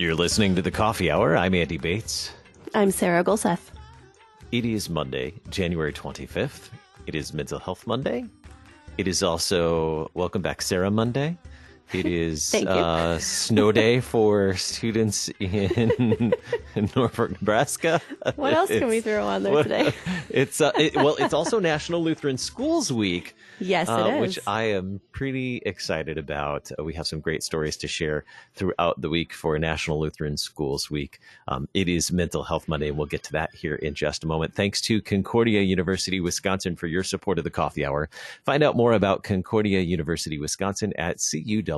You're listening to the Coffee Hour. I'm Andy Bates. I'm Sarah Gulseth. It is Monday, January 25th. It is Mental Health Monday. It is also Welcome Back Sarah Monday. It is uh, snow day for students in, in Norfolk, Nebraska. What else can we throw on there today? It's uh, it, well, it's also National Lutheran Schools Week. Yes, uh, is. Which I am pretty excited about. Uh, we have some great stories to share throughout the week for National Lutheran Schools Week. Um, it is Mental Health Monday, and we'll get to that here in just a moment. Thanks to Concordia University, Wisconsin for your support of the coffee hour. Find out more about Concordia University, Wisconsin at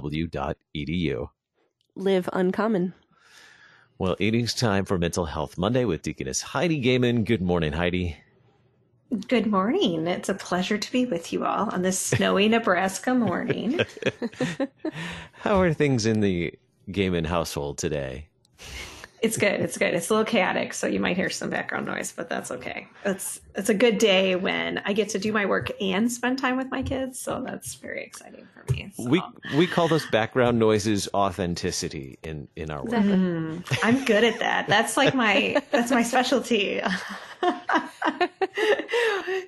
cuw.edu. Live uncommon. Well, it is time for Mental Health Monday with Deaconess Heidi Goehmann. Good morning, Heidi. Good morning. It's a pleasure to be with you all on this snowy Nebraska morning. How are things in the Goehmann household today? It's good. It's good. It's a little chaotic, so you might hear some background noise, but that's okay. It's it's a good day when I get to do my work and spend time with my kids, so that's very exciting for me. So. We we call those background noises authenticity in in our work. Mm, I'm good at that. That's like my that's my specialty.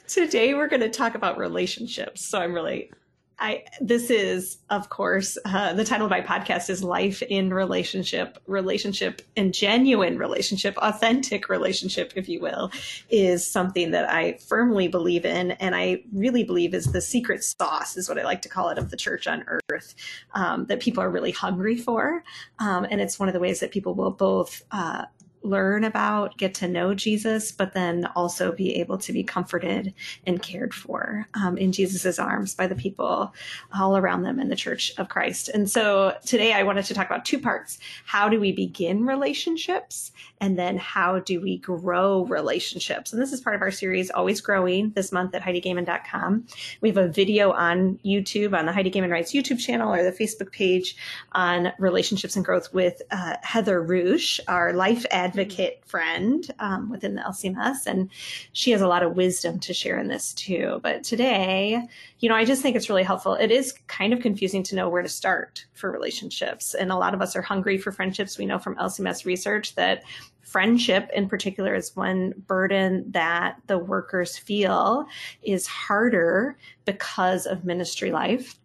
Today we're going to talk about relationships. So I'm really I this is of course uh, the title of my podcast is life in relationship. Relationship and genuine relationship authentic relationship if you will is something that I firmly believe in and I really believe is the secret sauce is what I like to call it of the church on earth um, that people are really hungry for. Um, and it's one of the ways that people will both uh, learn about, get to know Jesus, but then also be able to be comforted and cared for um, in Jesus's arms by the people all around them in the Church of Christ. And so today I wanted to talk about two parts. How do we begin relationships? And then how do we grow relationships? And this is part of our series, Always Growing, this month at HeidiGoehmann.com. We have a video on YouTube, on the Heidi Goehmann Writes YouTube channel or the Facebook page on relationships and growth with uh, Heather Rouge, our life advocate friend um, within the LCMS. And she has a lot of wisdom to share in this too. But today, you know, I just think it's really helpful. It is kind of confusing to know where to start for relationships. And a lot of us are hungry for friendships. We know from LCMS research that friendship in particular is one burden that the workers feel is harder because of ministry life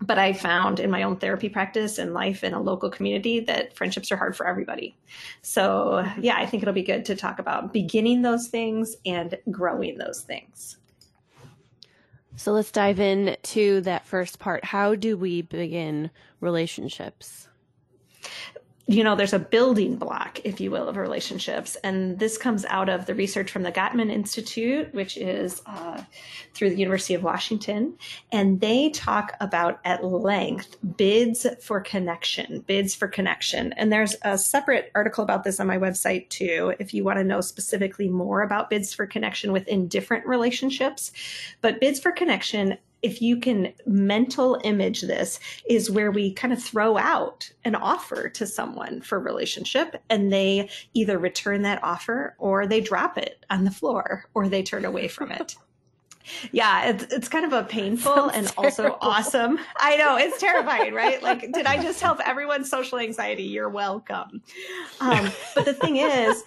but I found in my own therapy practice and life in a local community that friendships are hard for everybody. So, yeah, I think it'll be good to talk about beginning those things and growing those things. So let's dive in to that first part. How do we begin relationships? You know, there's a building block, if you will, of relationships. And this comes out of the research from the Gottman Institute, which is uh, through the University of Washington. And they talk about at length bids for connection, bids for connection. And there's a separate article about this on my website, too, if you want to know specifically more about bids for connection within different relationships. But bids for connection if you can mental image this is where we kind of throw out an offer to someone for relationship and they either return that offer or they drop it on the floor or they turn away from it yeah, it's it's kind of a painful Sounds and also awesome. I know it's terrifying, right? Like, did I just help everyone's social anxiety? You're welcome. Um, but the thing is,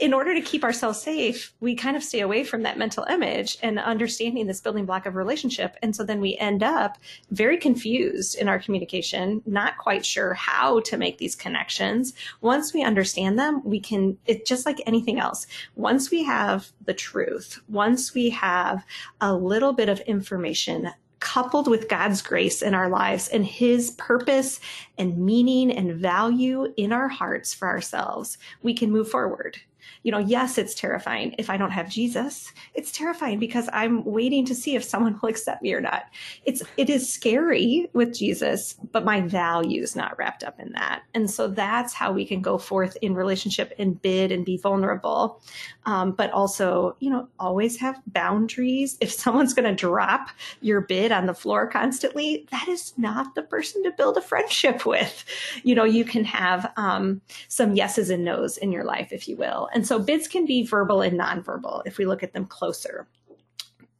in order to keep ourselves safe, we kind of stay away from that mental image and understanding this building block of relationship. And so then we end up very confused in our communication, not quite sure how to make these connections. Once we understand them, we can, it's just like anything else. Once we have the truth, once we have a little bit of information coupled with God's grace in our lives and his purpose and meaning and value in our hearts for ourselves, we can move forward. You know, yes, it's terrifying if I don't have Jesus. It's terrifying because I'm waiting to see if someone will accept me or not. It's it is scary with Jesus, but my value is not wrapped up in that. And so that's how we can go forth in relationship and bid and be vulnerable. Um, but also, you know, always have boundaries. If someone's going to drop your bid on the floor constantly, that is not the person to build a friendship with. You know, you can have um, some yeses and nos in your life, if you will. And so bids can be verbal and nonverbal if we look at them closer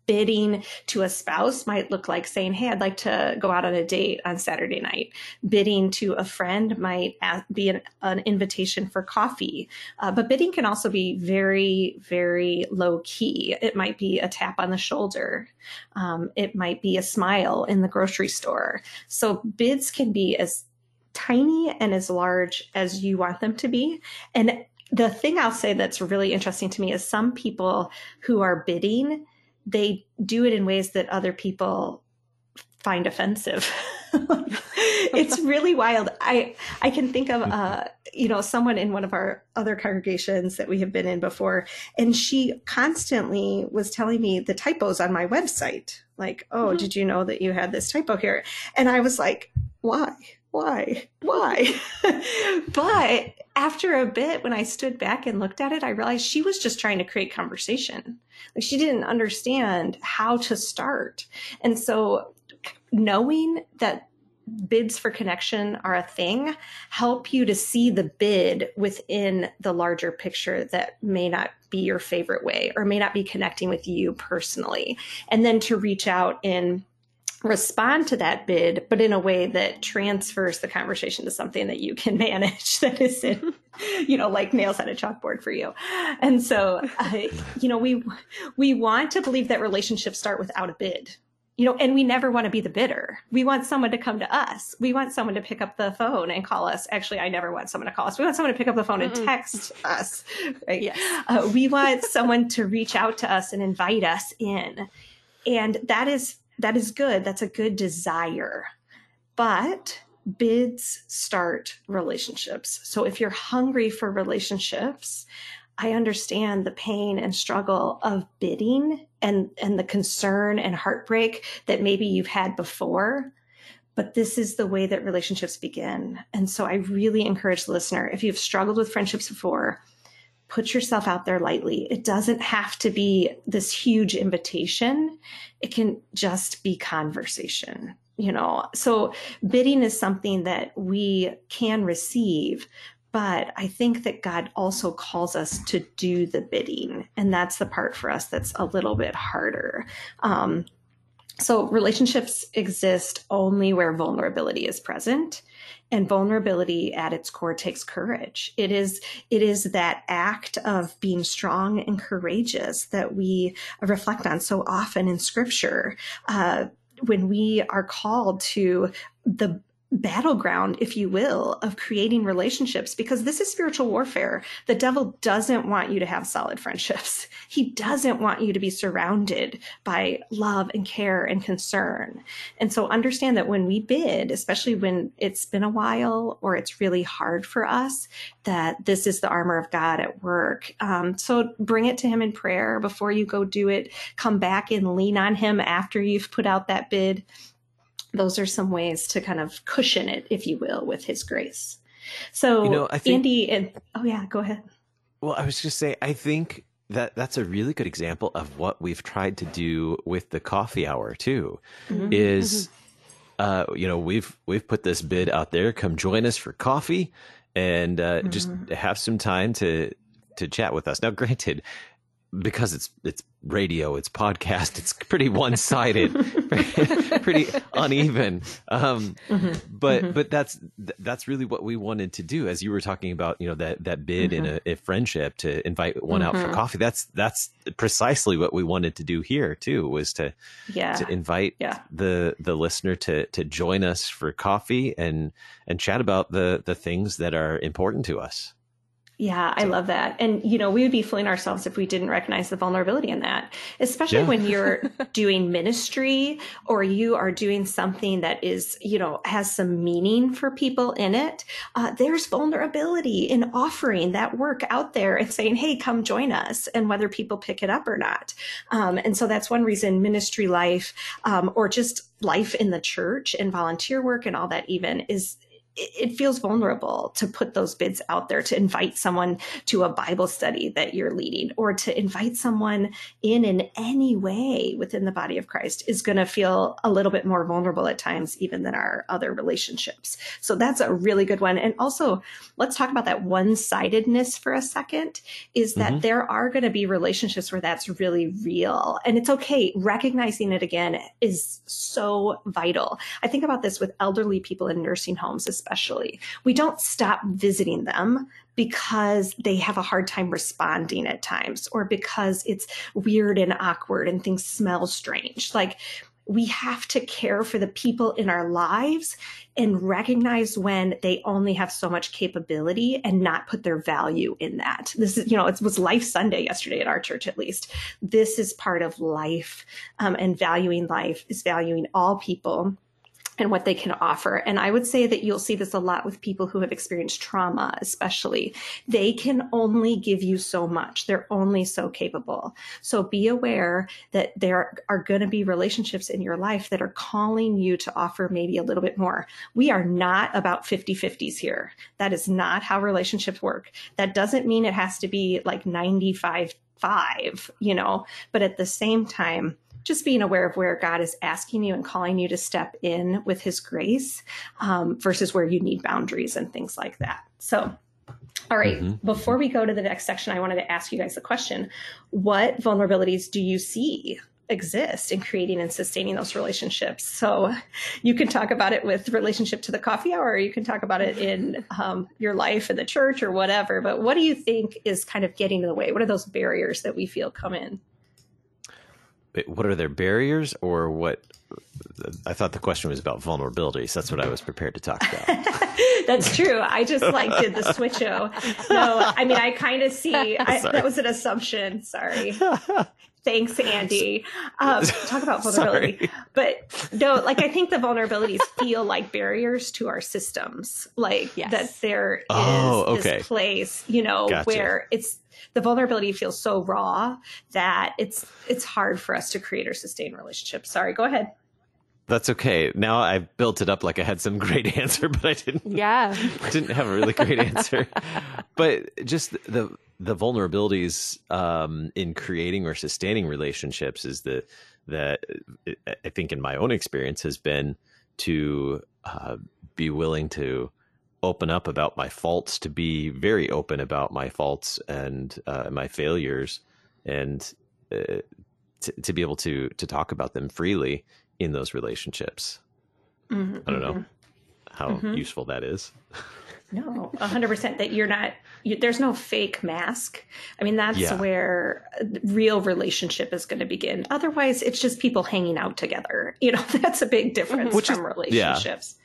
bidding to a spouse might look like saying, Hey, I'd like to go out on a date on Saturday night. Bidding to a friend might be an, an invitation for coffee. Uh, but bidding can also be very, very low key. It might be a tap on the shoulder. Um, it might be a smile in the grocery store. So bids can be as tiny and as large as you want them to be. And the thing I'll say that's really interesting to me is some people who are bidding they do it in ways that other people find offensive. it's really wild. I I can think of uh you know someone in one of our other congregations that we have been in before and she constantly was telling me the typos on my website like oh mm-hmm. did you know that you had this typo here and I was like why why why but after a bit when I stood back and looked at it I realized she was just trying to create conversation like she didn't understand how to start. And so knowing that bids for connection are a thing help you to see the bid within the larger picture that may not be your favorite way or may not be connecting with you personally and then to reach out in respond to that bid, but in a way that transfers the conversation to something that you can manage that isn't, you know, like nails on a chalkboard for you. And so, uh, you know, we, we want to believe that relationships start without a bid, you know, and we never want to be the bidder. We want someone to come to us. We want someone to pick up the phone and call us. Actually, I never want someone to call us. We want someone to pick up the phone Mm-mm. and text us, right? Yes. Uh, we want someone to reach out to us and invite us in. And that is that is good. That's a good desire. But bids start relationships. So if you're hungry for relationships, I understand the pain and struggle of bidding and, and the concern and heartbreak that maybe you've had before. But this is the way that relationships begin. And so I really encourage the listener if you've struggled with friendships before, put yourself out there lightly. It doesn't have to be this huge invitation. It can just be conversation, you know. So bidding is something that we can receive, but I think that God also calls us to do the bidding. And that's the part for us that's a little bit harder. Um, so relationships exist only where vulnerability is present and vulnerability at its core takes courage. It is it is that act of being strong and courageous that we reflect on so often in scripture. Uh, when we are called to the battleground, if you will, of creating relationships because this is spiritual warfare. The devil doesn't want you to have solid friendships. He doesn't want you to be surrounded by love and care and concern. And so understand that when we bid, especially when it's been a while or it's really hard for us, that this is the armor of God at work. Um, so bring it to him in prayer before you go do it. Come back and lean on him after you've put out that bid those are some ways to kind of cushion it, if you will, with his grace. So, you know, I think, Andy, and oh yeah, go ahead. Well, I was just saying, I think that that's a really good example of what we've tried to do with the coffee hour too. Mm-hmm. Is mm-hmm. Uh, you know we've we've put this bid out there. Come join us for coffee and uh, mm-hmm. just have some time to to chat with us. Now, granted, because it's it's radio, it's podcast, it's pretty one sided, pretty uneven. Um, mm-hmm. But mm-hmm. but that's that's really what we wanted to do. As you were talking about, you know that that bid mm-hmm. in a, a, friendship to invite one out for mm-hmm. coffee. That's that's precisely what we wanted to do here too. Was to yeah. to invite yeah. the the listener to to join us for coffee and and chat about the the things that are important to us. Yeah, I love that. And, you know, we would be fooling ourselves if we didn't recognize the vulnerability in that, especially yeah. when you're doing ministry or you are doing something that is, you know, has some meaning for people in it. Uh, there's vulnerability in offering that work out there and saying, hey, come join us, and whether people pick it up or not. Um, and so that's one reason ministry life um, or just life in the church and volunteer work and all that even is it feels vulnerable to put those bids out there to invite someone to a Bible study that you're leading or to invite someone in in any way within the body of Christ is going to feel a little bit more vulnerable at times, even than our other relationships. So that's a really good one. And also, let's talk about that one sidedness for a second is that mm-hmm. there are going to be relationships where that's really real. And it's okay. Recognizing it again is so vital. I think about this with elderly people in nursing homes especially. We don't stop visiting them because they have a hard time responding at times or because it's weird and awkward and things smell strange. Like we have to care for the people in our lives and recognize when they only have so much capability and not put their value in that. This is, you know, it was Life Sunday yesterday at our church, at least. This is part of life, um, and valuing life is valuing all people and what they can offer. And I would say that you'll see this a lot with people who have experienced trauma, especially. They can only give you so much. They're only so capable. So be aware that there are going to be relationships in your life that are calling you to offer maybe a little bit more. We are not about 50 50s here. That is not how relationships work. That doesn't mean it has to be like 95 5, you know, but at the same time, just being aware of where God is asking you and calling you to step in with His grace um, versus where you need boundaries and things like that. So, all right, mm-hmm. before we go to the next section, I wanted to ask you guys a question. What vulnerabilities do you see exist in creating and sustaining those relationships. So you can talk about it with relationship to the coffee hour, or you can talk about it in um, your life in the church or whatever. But what do you think is kind of getting in the way? What are those barriers that we feel come in? What are their barriers or what I thought the question was about vulnerabilities. That's what I was prepared to talk about. That's true. I just like did the switcho. No, I mean I kind of see I, that was an assumption. Sorry. Thanks, Andy. Um, talk about vulnerability, but no, like I think the vulnerabilities feel like barriers to our systems. Like yes. that there is oh, okay. this place, you know, gotcha. where it's the vulnerability feels so raw that it's it's hard for us to create or sustain relationships. Sorry, go ahead. That's okay. Now I've built it up like I had some great answer, but I didn't. Yeah, didn't have a really great answer. but just the the vulnerabilities um, in creating or sustaining relationships is the that I think in my own experience has been to uh, be willing to open up about my faults, to be very open about my faults and uh, my failures, and uh, to, to be able to to talk about them freely in those relationships. Mm-hmm, I don't know mm-hmm. how mm-hmm. useful that is. No, hundred percent. That you're not. You, there's no fake mask. I mean, that's yeah. where real relationship is going to begin. Otherwise, it's just people hanging out together. You know, that's a big difference Which from is, relationships. Yeah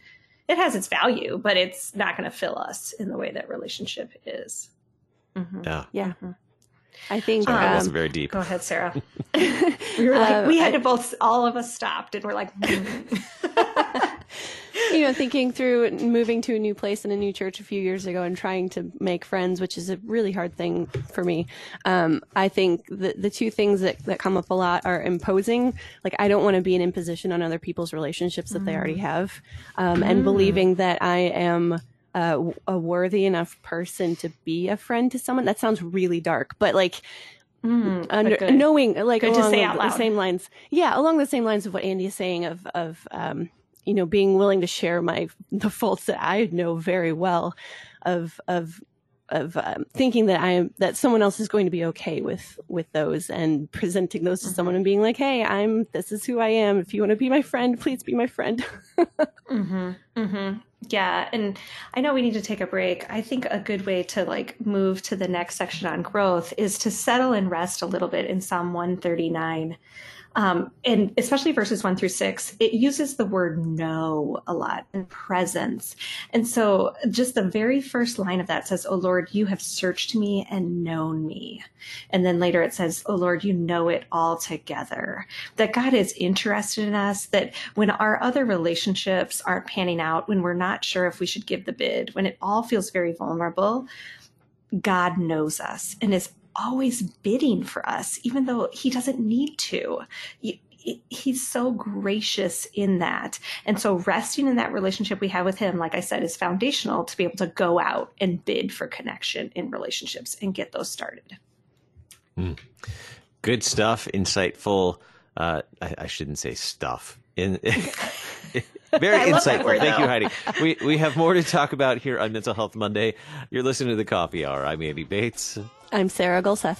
it has its value, but it's not going to fill us in the way that relationship is. Mm-hmm. Yeah. Yeah. I think Sorry, um, wasn't very deep. Go ahead, Sarah. we were like, uh, we had I, to both, all of us stopped and we're like, mm. you know, thinking through moving to a new place in a new church a few years ago and trying to make friends, which is a really hard thing for me. Um, I think the, the two things that, that come up a lot are imposing. Like, I don't want to be an imposition on other people's relationships that mm. they already mm. have. Um, mm. and believing that I am, uh, a worthy enough person to be a friend to someone. That sounds really dark, but like, Mm, under, knowing like good along the same lines yeah along the same lines of what andy is saying of of um, you know, being willing to share my the faults that I know very well, of of of um, thinking that I am that someone else is going to be okay with with those and presenting those to someone and being like, hey, I'm this is who I am. If you want to be my friend, please be my friend. mm-hmm. Mm-hmm. Yeah, and I know we need to take a break. I think a good way to like move to the next section on growth is to settle and rest a little bit in Psalm 139 Um, and especially verses one through six, it uses the word know a lot and presence. And so just the very first line of that says, Oh Lord, you have searched me and known me. And then later it says, Oh Lord, you know it all together. That God is interested in us, that when our other relationships aren't panning out, when we're not sure if we should give the bid, when it all feels very vulnerable, God knows us and is always bidding for us, even though he doesn't need to. He's so gracious in that. And so resting in that relationship we have with him, like I said, is foundational to be able to go out and bid for connection in relationships and get those started. Mm. Good stuff, insightful. Uh, I, I shouldn't say stuff. In, very insightful. Thank you, Heidi. We we have more to talk about here on Mental Health Monday. You're listening to the Coffee Hour. I'm Andy Bates. I'm Sarah Gulseth.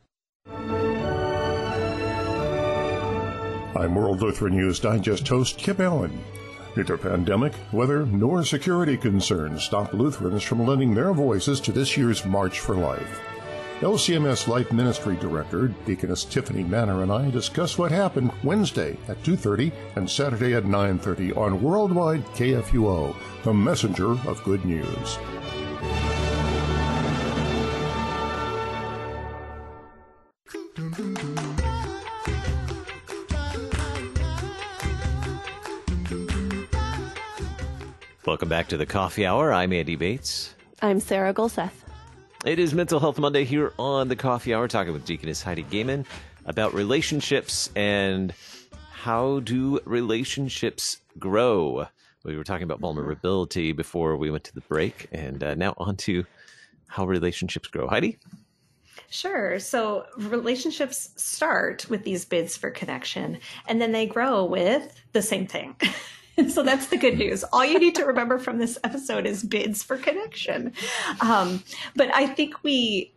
I'm World Lutheran News Digest host Kip Allen. Neither pandemic, weather, nor security concerns stop Lutherans from lending their voices to this year's March for Life. LCMS Life Ministry Director Deaconess Tiffany Manor and I discuss what happened Wednesday at 2:30 and Saturday at 9:30 on Worldwide KFUO, the messenger of good news. Welcome back to the Coffee Hour. I'm Andy Bates. I'm Sarah Gulseth. It is Mental Health Monday here on the Coffee Hour, talking with Deaconess Heidi Goehmann about relationships and how do relationships grow. We were talking about vulnerability before we went to the break, and uh, now on to how relationships grow. Heidi? Sure. So relationships start with these bids for connection, and then they grow with the same thing. so that's the good news. All you need to remember from this episode is bids for connection. Um, but I think we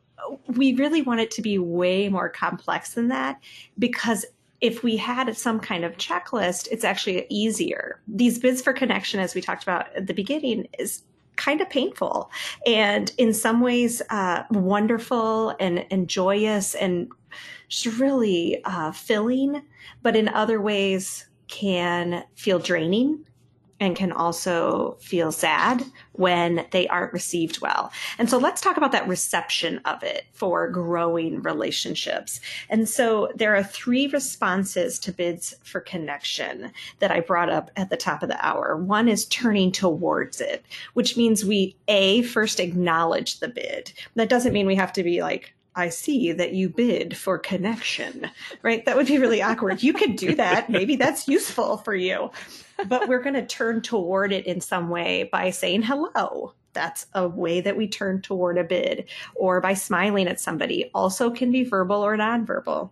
we really want it to be way more complex than that because if we had some kind of checklist, it's actually easier. These bids for connection, as we talked about at the beginning, is kind of painful and in some ways uh, wonderful and, and joyous and just really uh, filling, but in other ways can feel draining and can also feel sad when they aren't received well. And so let's talk about that reception of it for growing relationships. And so there are three responses to bids for connection that I brought up at the top of the hour. One is turning towards it, which means we A, first acknowledge the bid. That doesn't mean we have to be like, I see that you bid for connection, right? That would be really awkward. You could do that. Maybe that's useful for you. But we're going to turn toward it in some way by saying hello. That's a way that we turn toward a bid or by smiling at somebody. Also can be verbal or nonverbal.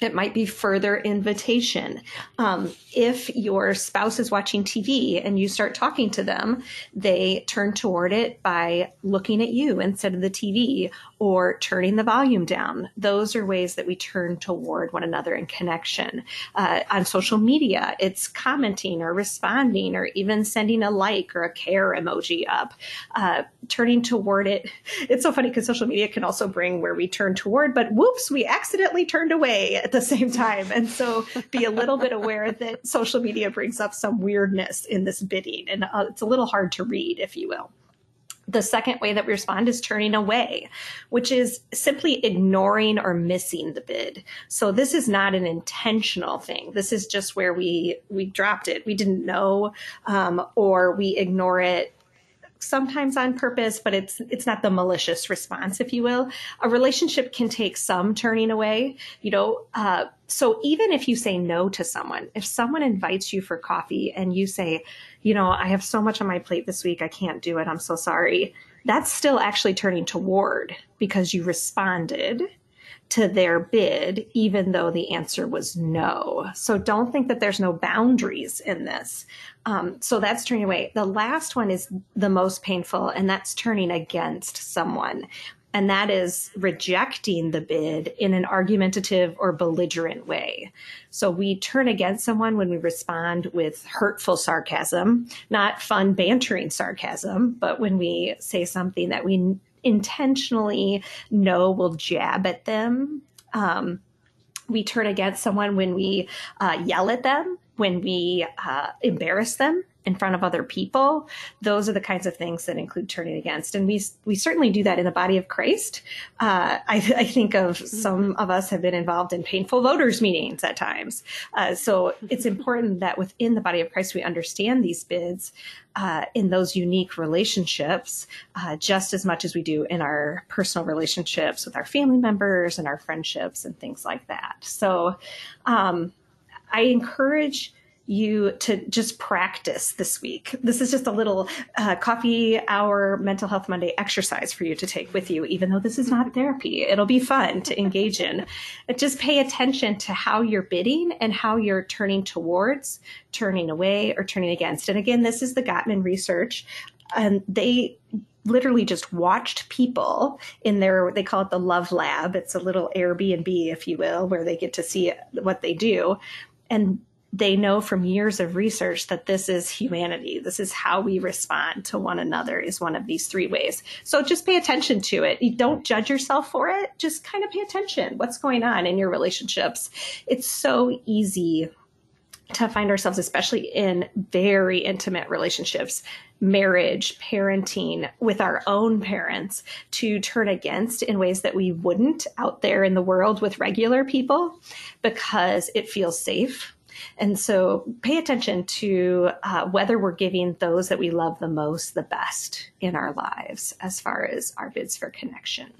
It might be further invitation. Um, if your spouse is watching TV and you start talking to them, they turn toward it by looking at you instead of the TV or turning the volume down. Those are ways that we turn toward one another in connection. Uh, on social media, it's commenting or responding or even sending a like or a care emoji up. Uh, turning toward it. It's so funny because social media can also bring where we turn toward, but whoops, we accidentally turned away at the same time. And so be a little bit aware that social media brings up some weirdness in this bidding. And uh, it's a little hard to read, if you will. The second way that we respond is turning away, which is simply ignoring or missing the bid. So this is not an intentional thing. This is just where we we dropped it. We didn't know, um, or we ignore it sometimes on purpose, but it's it's not the malicious response, if you will. A relationship can take some turning away, you know. Uh, so even if you say no to someone, if someone invites you for coffee and you say, you know, I have so much on my plate this week, I can't do it, I'm so sorry. That's still actually turning toward because you responded to their bid, even though the answer was no. So don't think that there's no boundaries in this. Um, so that's turning away. The last one is the most painful, and that's turning against someone. And that is rejecting the bid in an argumentative or belligerent way. So we turn against someone when we respond with hurtful sarcasm, not fun bantering sarcasm, but when we say something that we intentionally know will jab at them. Um, we turn against someone when we uh, yell at them when we uh, embarrass them in front of other people those are the kinds of things that include turning against. And we we certainly do that in the body of christ. Uh, I, I, think of some of us have been involved in painful voters meetings at times. Uh, so it's important that within the body of christ we understand these bids uh, in those unique relationships uh, just as much as we do in our personal relationships with our family members and our friendships and things like that. So um, I encourage you to just practice this week. This is just a little uh, coffee hour mental health Monday exercise for you to take with you, even though this is not therapy. It'll be fun to engage in. But just pay attention to how you're bidding and how you're turning towards, turning away, or turning against. And again, this is the Gottman research. And they literally just watched people in their they call it the love lab it's a little airbnb if you will where they get to see what they do and they know from years of research that this is humanity. This is how we respond to one another is one of these three ways. So just pay attention to it. You don't judge yourself for it. Just kind of pay attention. What's going on in your relationships? It's so easy to find ourselves, especially in very intimate relationships, marriage, parenting with our own parents, to turn against in ways that we wouldn't out there in the world with regular people because it feels safe. And so pay attention to uh, whether we're giving those that we love the most the best in our lives as far as our bids for connection.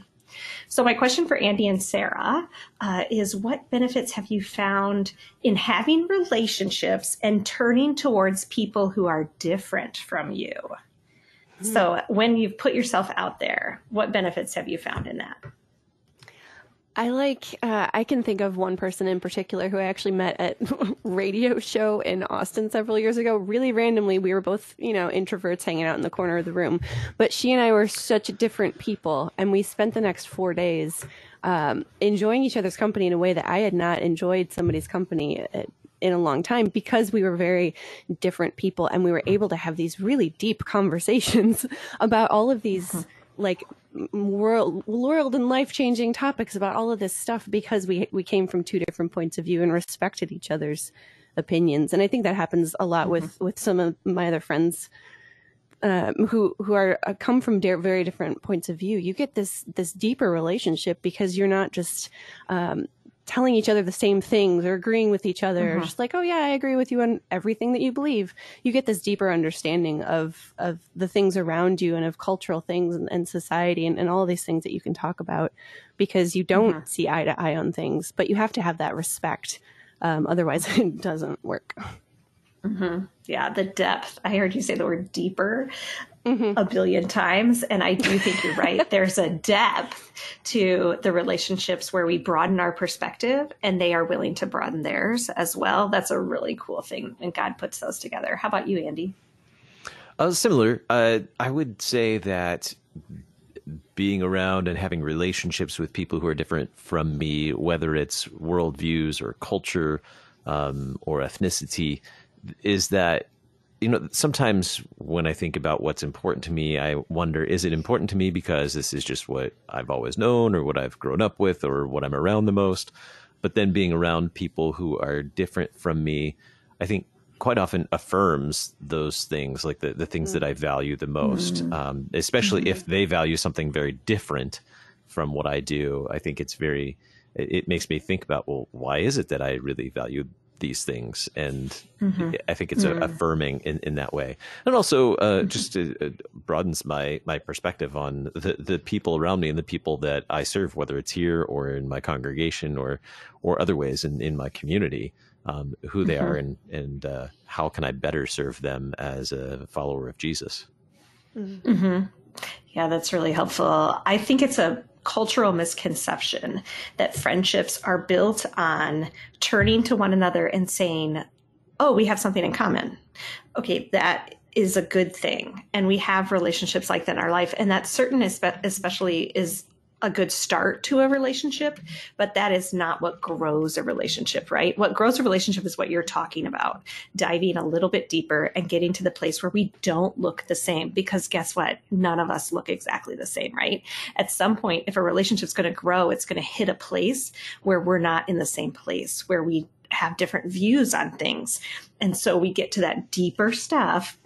So, my question for Andy and Sarah uh, is what benefits have you found in having relationships and turning towards people who are different from you? Mm-hmm. So, when you've put yourself out there, what benefits have you found in that? I like, uh, I can think of one person in particular who I actually met at radio show in Austin several years ago. Really randomly, we were both, you know, introverts hanging out in the corner of the room. But she and I were such different people. And we spent the next four days um, enjoying each other's company in a way that I had not enjoyed somebody's company at, uh, in a long time because we were very different people and we were able to have these really deep conversations about all of these. Mm-hmm like world world and life changing topics about all of this stuff because we we came from two different points of view and respected each other's opinions and i think that happens a lot mm-hmm. with with some of my other friends um, who who are uh, come from de- very different points of view you get this this deeper relationship because you're not just um, telling each other the same things or agreeing with each other mm-hmm. just like oh yeah i agree with you on everything that you believe you get this deeper understanding of of the things around you and of cultural things and, and society and, and all these things that you can talk about because you don't mm-hmm. see eye to eye on things but you have to have that respect um, otherwise it doesn't work mm-hmm. yeah the depth i heard you say the word deeper mm-hmm. a billion times. And I do think you're right. There's a depth to the relationships where we broaden our perspective and they are willing to broaden theirs as well. That's a really cool thing. And God puts those together. How about you, Andy? Uh, similar. Uh, I would say that being around and having relationships with people who are different from me, whether it's worldviews or culture um, or ethnicity, is that you know sometimes when I think about what's important to me, I wonder: is it important to me because this is just what I've always known, or what I've grown up with, or what I'm around the most? But then being around people who are different from me, I think quite often affirms those things, like the, the things mm. that I value the most, mm. um, especially mm-hmm. if they value something very different from what I do. I think it's very, it, it, makes me think about, well, why is it that I really value these things? And mm-hmm. I think it's mm. affirming in, in that way. And also, uh, mm-hmm. just to, uh, broadens my, my perspective on the, the people around me and the people that I serve, whether it's here or in my congregation or, or other ways in, in my community um, who they mm-hmm. are and and uh, how can I better serve them as a follower of Jesus. Mm-hmm. Yeah, that's really helpful. I think it's a cultural misconception that friendships are built on turning to one another and saying, "Oh, we have something in common." Okay, that is a good thing and we have relationships like that in our life and that certain especially is a good start to a relationship, but that is not what grows a relationship, right? What grows a relationship is what you're talking about diving a little bit deeper and getting to the place where we don't look the same. Because guess what? None of us look exactly the same, right? At some point, if a relationship's going to grow, it's going to hit a place where we're not in the same place, where we have different views on things. And so we get to that deeper stuff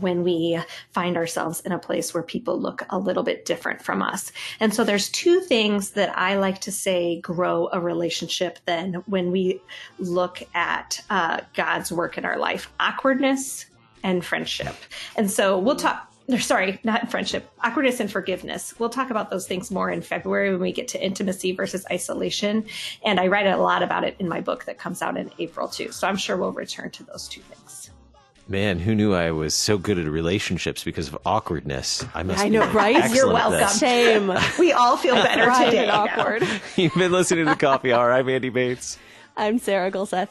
when we find ourselves in a place where people look a little bit different from us. And so there's two things that I like to say grow a relationship then when we look at uh, God's work in our life awkwardness and friendship. And so we'll talk. Sorry, not friendship, awkwardness and forgiveness. We'll talk about those things more in February when we get to intimacy versus isolation. And I write a lot about it in my book that comes out in April too. So I'm sure we'll return to those two things. Man, who knew I was so good at relationships because of awkwardness? I must. Be. I know, right? You're welcome. Same. We all feel better today. Awkward. You've been listening to the Coffee Hour. I'm Andy Bates. I'm Sarah Gulseth.